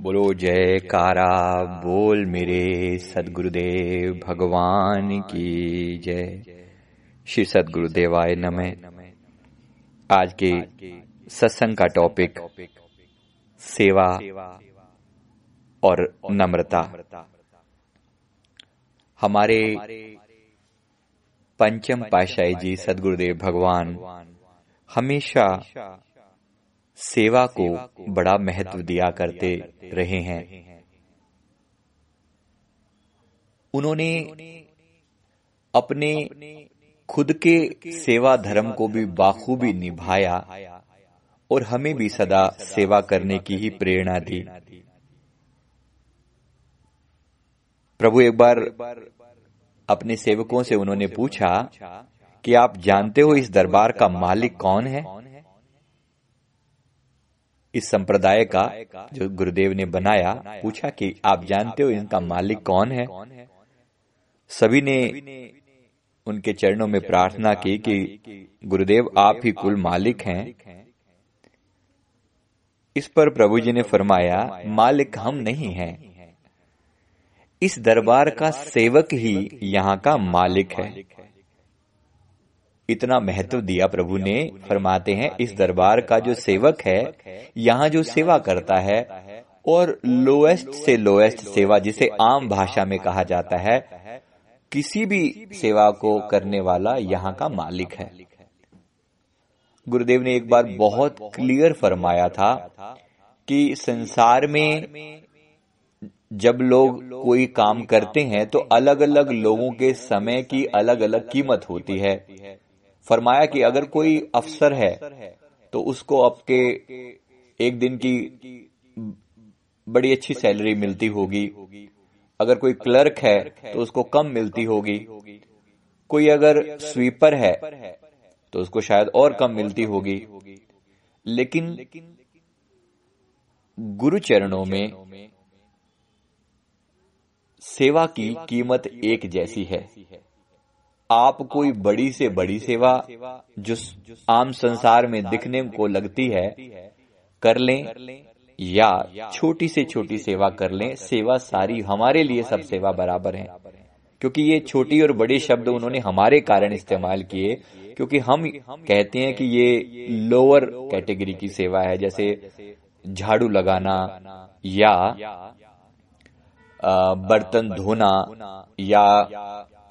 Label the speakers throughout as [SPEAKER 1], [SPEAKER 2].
[SPEAKER 1] बोलो जय कारा बोल मेरे सदगुरुदेव, भगवान की जय। श्री सदगुरुदेवाय नमः। आज के सत्संग का टॉपिक सेवा और नम्रता। हमारे पंचम पाशाही जी, सदगुरुदेव भगवान, हमेशा सेवा को बड़ा महत्व दिया करते रहे हैं। उन्होंने अपने खुद के सेवा धर्म को भी बाखूबी निभाया और हमें भी सदा सेवा करने की ही प्रेरणा दी। प्रभु एक बार अपने सेवकों से उन्होंने पूछा कि आप जानते हो इस दरबार का मालिक कौन है? इस संप्रदाय का जो गुरुदेव ने बनाया, पूछा कि आप जानते हो इनका मालिक कौन है? सभी ने उनके चरणों में प्रार्थना की कि गुरुदेव, आप ही कुल मालिक हैं। इस पर प्रभु जी ने फरमाया, मालिक हम नहीं हैं। इस दरबार का सेवक ही यहाँ का मालिक है। इतना महत्व दिया प्रभु ने, फरमाते हैं, इस दरबार का जो सेवक है, यहाँ जो सेवा करता है, और लोएस्ट से लोएस्ट सेवा, जिसे आम भाषा में कहा जाता है, किसी भी सेवा को करने वाला यहाँ का मालिक है। गुरुदेव ने एक बार बहुत क्लियर फरमाया था कि संसार में जब लोग कोई काम करते हैं तो अलग अलग लोगों के समय की अलग अलग कीमत होती है। फरमाया कि अगर कोई अफसर है तो उसको आपके एक दिन की बड़ी अच्छी सैलरी मिलती होगी। अगर कोई क्लर्क है तो उसको कम मिलती होगी। कोई अगर स्वीपर है तो उसको शायद और कम मिलती होगी। लेकिन गुरु चरणों में सेवा की कीमत एक जैसी है। आप कोई बड़ी से बड़ी सेवा, जो आम संसार में दिखने को लगती है, कर लें या छोटी से छोटी सेवा कर लें, सेवा सारी हमारे लिए सब सेवा बराबर है। क्योंकि ये छोटी और बड़े शब्द उन्होंने हमारे कारण इस्तेमाल किए, क्योंकि हम कहते हैं कि ये लोअर कैटेगरी की सेवा है, जैसे झाड़ू लगाना या बर्तन धोना या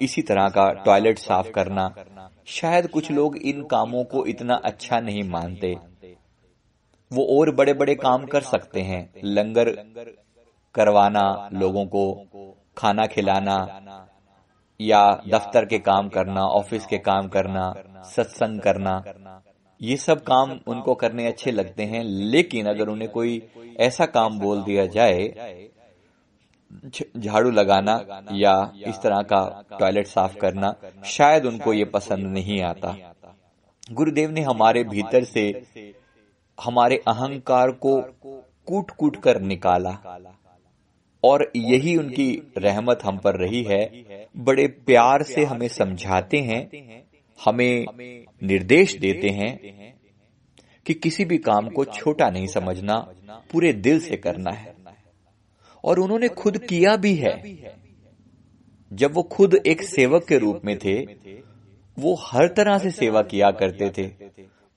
[SPEAKER 1] इसी तरह का टॉयलेट साफ़ करना, शायद कुछ लोग इन कामों को इतना अच्छा नहीं मानते। वो और बड़े बड़े काम कर सकते हैं, लंगर करवाना लोगों को, खाना खिलाना, या दफ्तर के काम करना, ऑफ़िस के काम करना, सत्संग करना। ये सब काम उनको करने अच्छे लगते हैं, लेकिन अगर उन्हें कोई ऐसा काम बोल दिया जाए झाड़ू लगाना या इस तरह का टॉयलेट साफ़ करना शायद उनको ये पसंद नहीं आता। गुरुदेव ने हमारे भीतर से हमारे अहंकार को कूट कूट कर निकाला और यही उनकी रहमत हम पर रही है। बड़े प्यार से हमें समझाते हैं, हमें निर्देश देते हैं कि किसी भी काम को छोटा नहीं समझना, पूरे दिल से करना है। और उन्होंने खुद किया भी है। जब वो खुद एक सेवक के रूप में थे वो हर तरह से सेवा किया करते थे।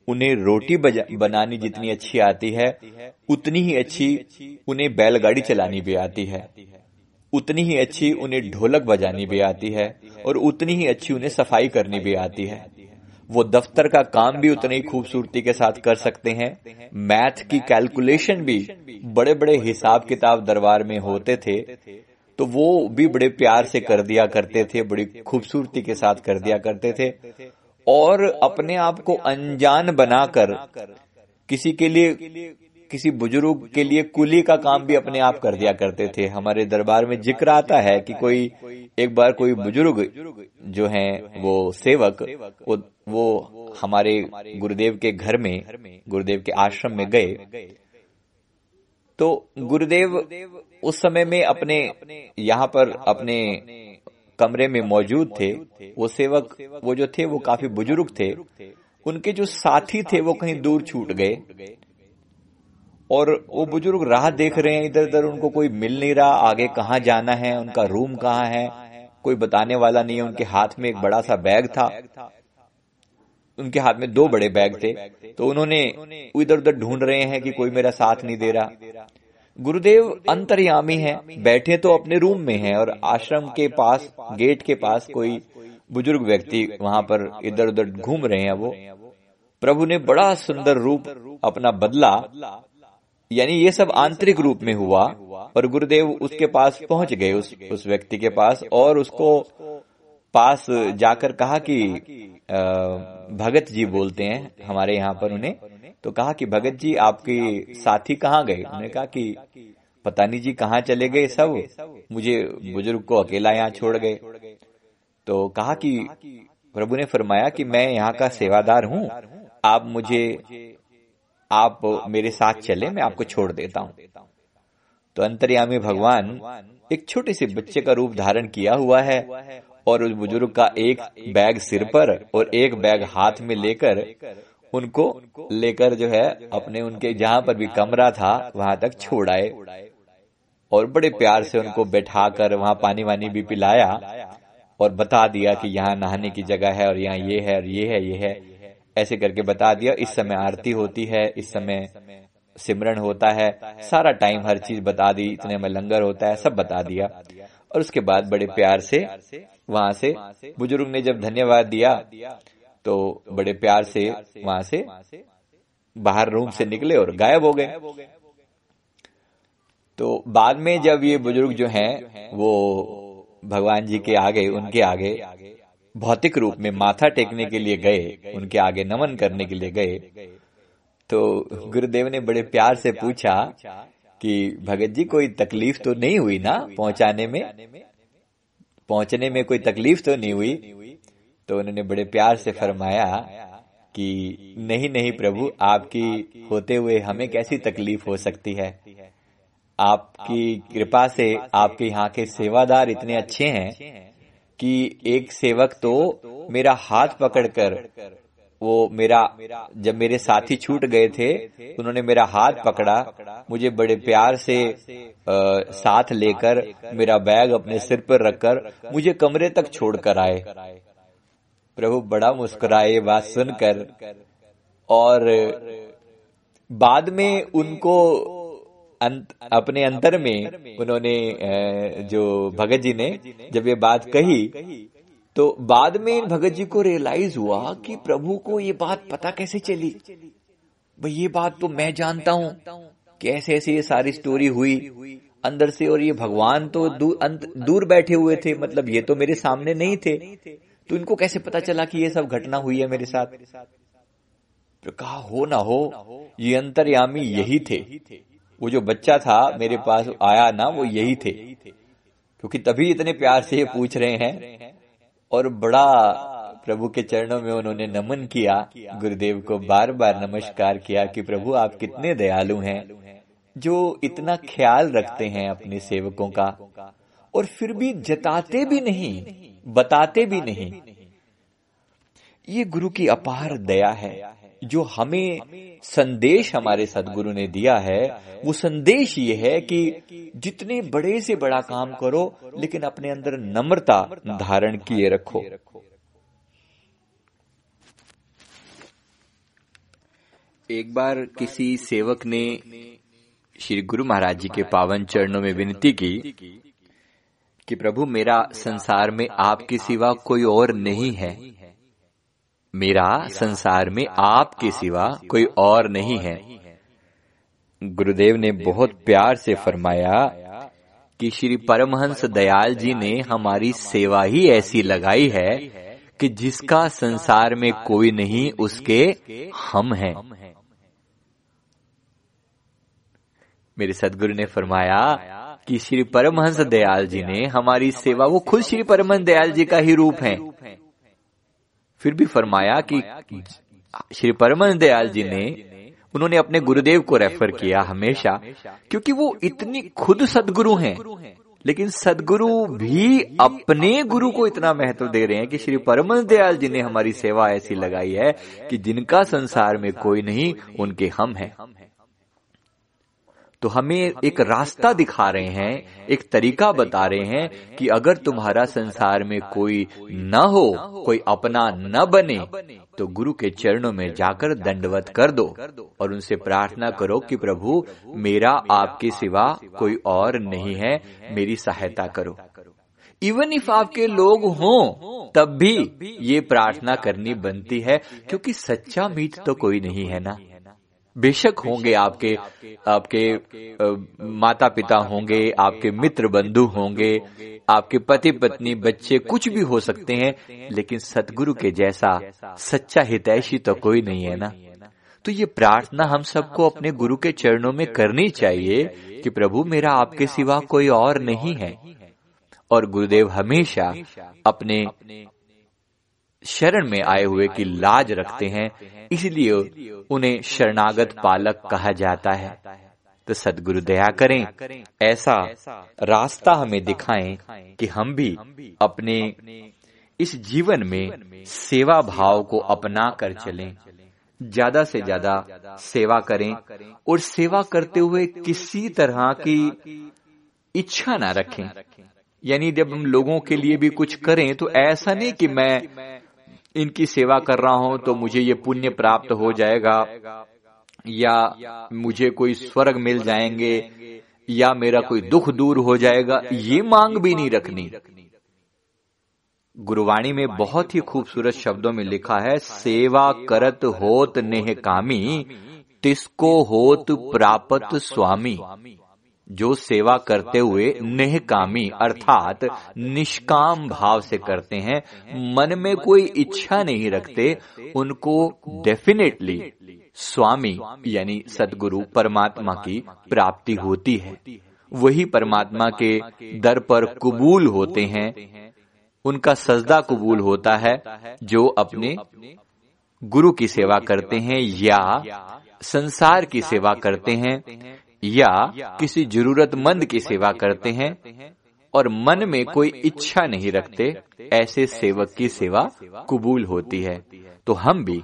[SPEAKER 1] उन्हें रोटी बनानी जितनी अच्छी आती है उतनी ही अच्छी उन्हें बैलगाड़ी चलानी भी आती है। उतनी ही अच्छी उन्हें ढोलक बजानी भी आती है और उतनी ही अच्छी उन्हें सफ़ाई करनी भी आती है। वो दफ्तर का काम भी उतनी खूबसूरती के साथ कर सकते हैं। मैथ की कैलकुलेशन भी बड़े बड़े हिसाब किताब दरबार में होते थे। तो वो भी बड़े प्यार से कर दिया करते थे, बड़ी खूबसूरती के साथ कर दिया करते थे। और अपने आप को अनजान बनाकर किसी के लिए किसी बुज़ुर्ग के लिए कुली का काम भी अपने आप कर दिया करते थे। हमारे दरबार में ज़िक्र आता है कि कोई एक बार कोई बुज़ुर्ग जो हैं वो सेवक वो, वो हमारे गुरुदेव के घर में गुरुदेव के आश्रम में गए। तो गुरुदेव उस समय में अपने यहाँ पर अपने कमरे में मौजूद थे। वो सेवक वो जो थे वो काफ़ी बुज़ुर्ग थे। उनके जो साथी थे वो कहीं दूर छूट गए। और वो बुज़ुर्ग राह देख रहे हैं इधर उधर उनको कोई मिल नहीं रहा, आगे कहाँ जाना है, उनका रूम कहाँ है, कोई बताने वाला नहीं है, उनके हाथ में एक बड़ा सा बैग था। उनके हाथ में दो बड़े बैग थे तो उन्होंने इधर उधर ढूंढ रहे हैं कि कोई मेरा साथ नहीं दे रहा। गुरुदेव अंतर्यामी है, बैठे तो अपने रूम में हैं और आश्रम के पास, गेट के पास कोई बुज़ुर्ग व्यक्ति वहाँ पर इधर उधर घूम रहे हैं वो। प्रभु ने बड़ा सुंदर रूप अपना बदला यानी ये सब आंतरिक रूप में हुआ और गुरुदेव उसके पास पहुँच गए, उस उस व्यक्ति के पास, और उसको पास जाकर कहा कि भगत जी बोलते हैं हमारे यहाँ पर उन्हें तो कहा कि भगत जी, आपके साथी कहाँ गए? उन्होंने कहा कि, पता नहीं जी कहाँ चले गए सब, मुझे बुज़ुर्ग को अकेला यहाँ छोड़ गए। तो कहा कि, प्रभु ने फरमाया कि मैं यहाँ का सेवादार हूँ, आप मुझे आप मेरे साथ चले, मैं आपको छोड़ देता हूँ। तो अंतर्यामी भगवान एक छोटे से बच्चे का रूप धारण किया हुआ है और उस बुज़ुर्ग का एक बैग सिर पर और एक बैग हाथ में लेकर उनको लेकर जो है अपने उनके जहाँ पर भी कमरा था, वहाँ तक छोड़ आए और बड़े प्यार से उनको बैठा कर वहाँ पानी वानी भी पिलाया और बता दिया कि यहाँ नहाने की जगह है और यहाँ ये है और ये है ये है। ऐसे करके बता दिया, इस समय आरती होती है, इस समय सिमरन होता है, सारा टाइम हर चीज़ बता दी, इतने में लंगर होता है, सब बता दिया। और उसके बाद बड़े प्यार से, वहाँ से, बुज़ुर्ग ने जब धन्यवाद दिया तो बड़े प्यार से वहाँ से बाहर रूम से निकले और गायब हो गए। तो बाद में जब ये बुज़ुर्ग जो हैं, वो भगवान जी के आगे, उनके आगे भौतिक रूप में माथा टेकने के लिए गए उनके आगे नमन करने के लिए गए। तो गुरुदेव ने बड़े प्यार से पूछा कि भगत जी कोई तकलीफ़ तो नहीं हुई ना पहुँचाने में? पहुँचने में कोई तकलीफ़ तो नहीं हुई? तो उन्होंने बड़े प्यार से फरमाया कि नहीं नहीं प्रभु आपकी होते हुए हमें कैसी तकलीफ़ हो सकती है? आपकी कृपा से आपके यहाँ के सेवादार इतने अच्छे हैं कि एक सेवक तो मेरा हाथ पकड़कर वो मेरा जब मेरे साथी छूट गए थे उन्होंने मेरा हाथ पकड़ा मुझे बड़े प्यार से आ, साथ लेकर मेरा बैग अपने सिर पर रखकर मुझे कमरे तक छोड़कर आए। प्रभु बड़ा मुस्कुराए बात सुनकर। और बाद में उनको अंत, अपने अंतर में उन्होंने जो भगत जी ने जब ये बात कही तो बाद में इन भगत जी को रियलाइज़ हुआ कि प्रभु को ये बात पता कैसे चली? भाई ये बात तो मैं जानता हूँ कि ऐसे ऐसे ये सारी स्टोरी हुई। अंदर से और ये भगवान तो दूर अंत, दूर बैठे हुए थे मतलब ये तो मेरे सामने नहीं थे। तो इनको कैसे पता चला कि ये सब घटना हुई है मेरे साथ? तो कहा हो ना हो ये अंतर्यामी यही थे। वो जो बच्चा था मेरे पास आया ना वो यही थे। क्योंकि तभी इतने प्यार से ये पूछ रहे हैं। और बड़ा प्रभु के चरणों में उन्होंने नमन किया गुरुदेव को बार बार नमस्कार किया कि प्रभु आप कितने दयालु हैं जो इतना ख्याल रखते हैं अपने सेवकों का। और फिर भी जताते भी नहीं बताते भी नहीं। ये गुरु की अपार दया है। जो हमें संदेश हमारे सदगुरु ने दिया है, वो संदेश ये है कि जितने बड़े से बड़ा काम करो, लेकिन अपने अंदर नम्रता धारण किए रखो। एक बार किसी सेवक ने श्री गुरु महाराज जी के पावन चरणों में विनती की कि प्रभु, मेरा संसार में आपके सिवा कोई और नहीं है। मेरा संसार में आपके सिवा कोई और नहीं है। गुरुदेव ने बहुत प्यार से फरमाया कि श्री परमहंस दयाल जी ने हमारी सेवा ही ऐसी लगाई है कि जिसका संसार में कोई नहीं, उसके हम हैं। मेरे सदगुरु ने फरमाया कि श्री परमहंस दयाल जी ने हमारी सेवा, वो खुद श्री परमहंस दयाल जी का ही रूप है। फिर भी फरमाया कि श्री परमन दयाल जी ने उन्होंने अपने गुरुदेव को रेफर किया हमेशा, क्योंकि वो इतनी खुद सदगुरु हैं। लेकिन सदगुरु भी अपने गुरु को इतना महत्व दे रहे हैं कि श्री परमन दयाल जी ने हमारी सेवा ऐसी लगाई है कि जिनका संसार में कोई नहीं, उनके हम हैं। तो हमें एक रास्ता दिखा रहे हैं, एक तरीका बता रहे हैं कि अगर तुम्हारा संसार में कोई न हो, कोई अपना न बने तो गुरु के चरणों में जाकर दंडवत कर दो और उनसे प्रार्थना करो कि प्रभु, मेरा आपके सिवा कोई और नहीं है, मेरी सहायता करो। इवन इफ़ आपके लोग हों, तब भी ये प्रार्थना करनी बनती है, क्योंकि सच्चा मीत तो कोई नहीं है ना। बेशक होंगे आपके आपके माता पिता होंगे आपके मित्र बंधु होंगे आपके पति पत्नी बच्चे कुछ भी हो सकते हैं लेकिन सतगुरु के जैसा सच्चा हितैषी तो कोई नहीं है ना। तो ये प्रार्थना हम सबको अपने गुरु के चरणों में करनी चाहिए कि प्रभु मेरा आपके सिवा कोई और नहीं है। और गुरुदेव हमेशा अपने शरण में आए हुए की लाज रखते हैं, इसलिए उन्हें शरणागत पालक कहा जाता है। तो सदगुरु दया करें, ऐसा रास्ता हमें दिखाएँ कि हम भी अपने इस जीवन में सेवा भाव को अपना कर चलें। ज़्यादा से ज़्यादा सेवा करें और सेवा करते हुए किसी तरह की इच्छा ना रखें। यानी जब हम लोगों के लिए भी कुछ करें तो ऐसा नहीं कि मैं इनकी सेवा कर रहा हूँ तो मुझे ये पुण्य प्राप्त हो जाएगा। या मुझे कोई स्वर्ग मिल जाएँगे, या मेरा कोई दुख दूर हो जाएगा, ये मांग भी नहीं रखनी। गुरुवाणी में बहुत ही खूबसूरत शब्दों में लिखा है, सेवा करत होत नेह कामी, तिसको होत प्रापत स्वामी। जो सेवा करते हुए निहकामी अर्थात निष्काम भाव से करते हैं, मन में कोई इच्छा नहीं रखते, उनको डेफिनेटली स्वामी यानी सदगुरु परमात्मा की प्राप्ति होती है। वही परमात्मा के दर पर कबूल होते हैं। उनका सजदा कबूल होता है जो अपने गुरु की सेवा करते हैं या संसार की सेवा करते हैं। या किसी जरूरतमंद की सेवा करते हैं और मन में कोई इच्छा नहीं रखते, ऐसे सेवक की सेवा कबूल होती है। तो हम भी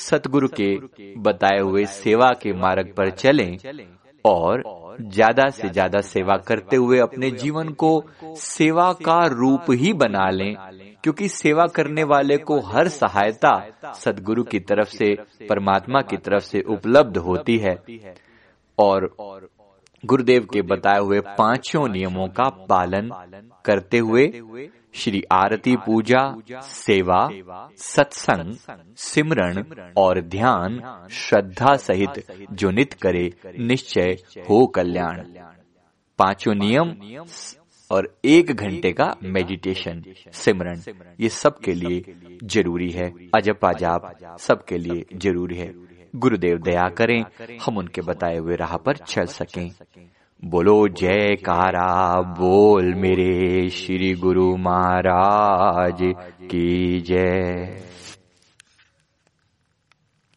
[SPEAKER 1] सतगुरु के बताए हुए सेवा के मार्ग पर चलें और ज़्यादा से ज़्यादा सेवा करते हुए अपने जीवन को सेवा का रूप ही बना लें, क्योंकि सेवा करने वाले को हर सहायता सदगुरु की तरफ़ से, परमात्मा की तरफ़ से उपलब्ध होती है। और गुरुदेव के बताए हुए पाँचों नियमों का पालन करते हुए श्री आरती पूजा, सेवा, सत्संग सिमरण और ध्यान, श्रद्धा सहित जो नित करे निश्चय हो कल्याण। पाँचों नियम और एक घंटे का मेडिटेशन सिमरण ये सबके लिए ज़रूरी है। अजप अजाप सबके लिए ज़रूरी है। गुरुदेव दया करें, हम उनके बताए हुए राह पर चल सकें। बोलो जय कारा बोल मेरे श्री गुरु महाराज की जय।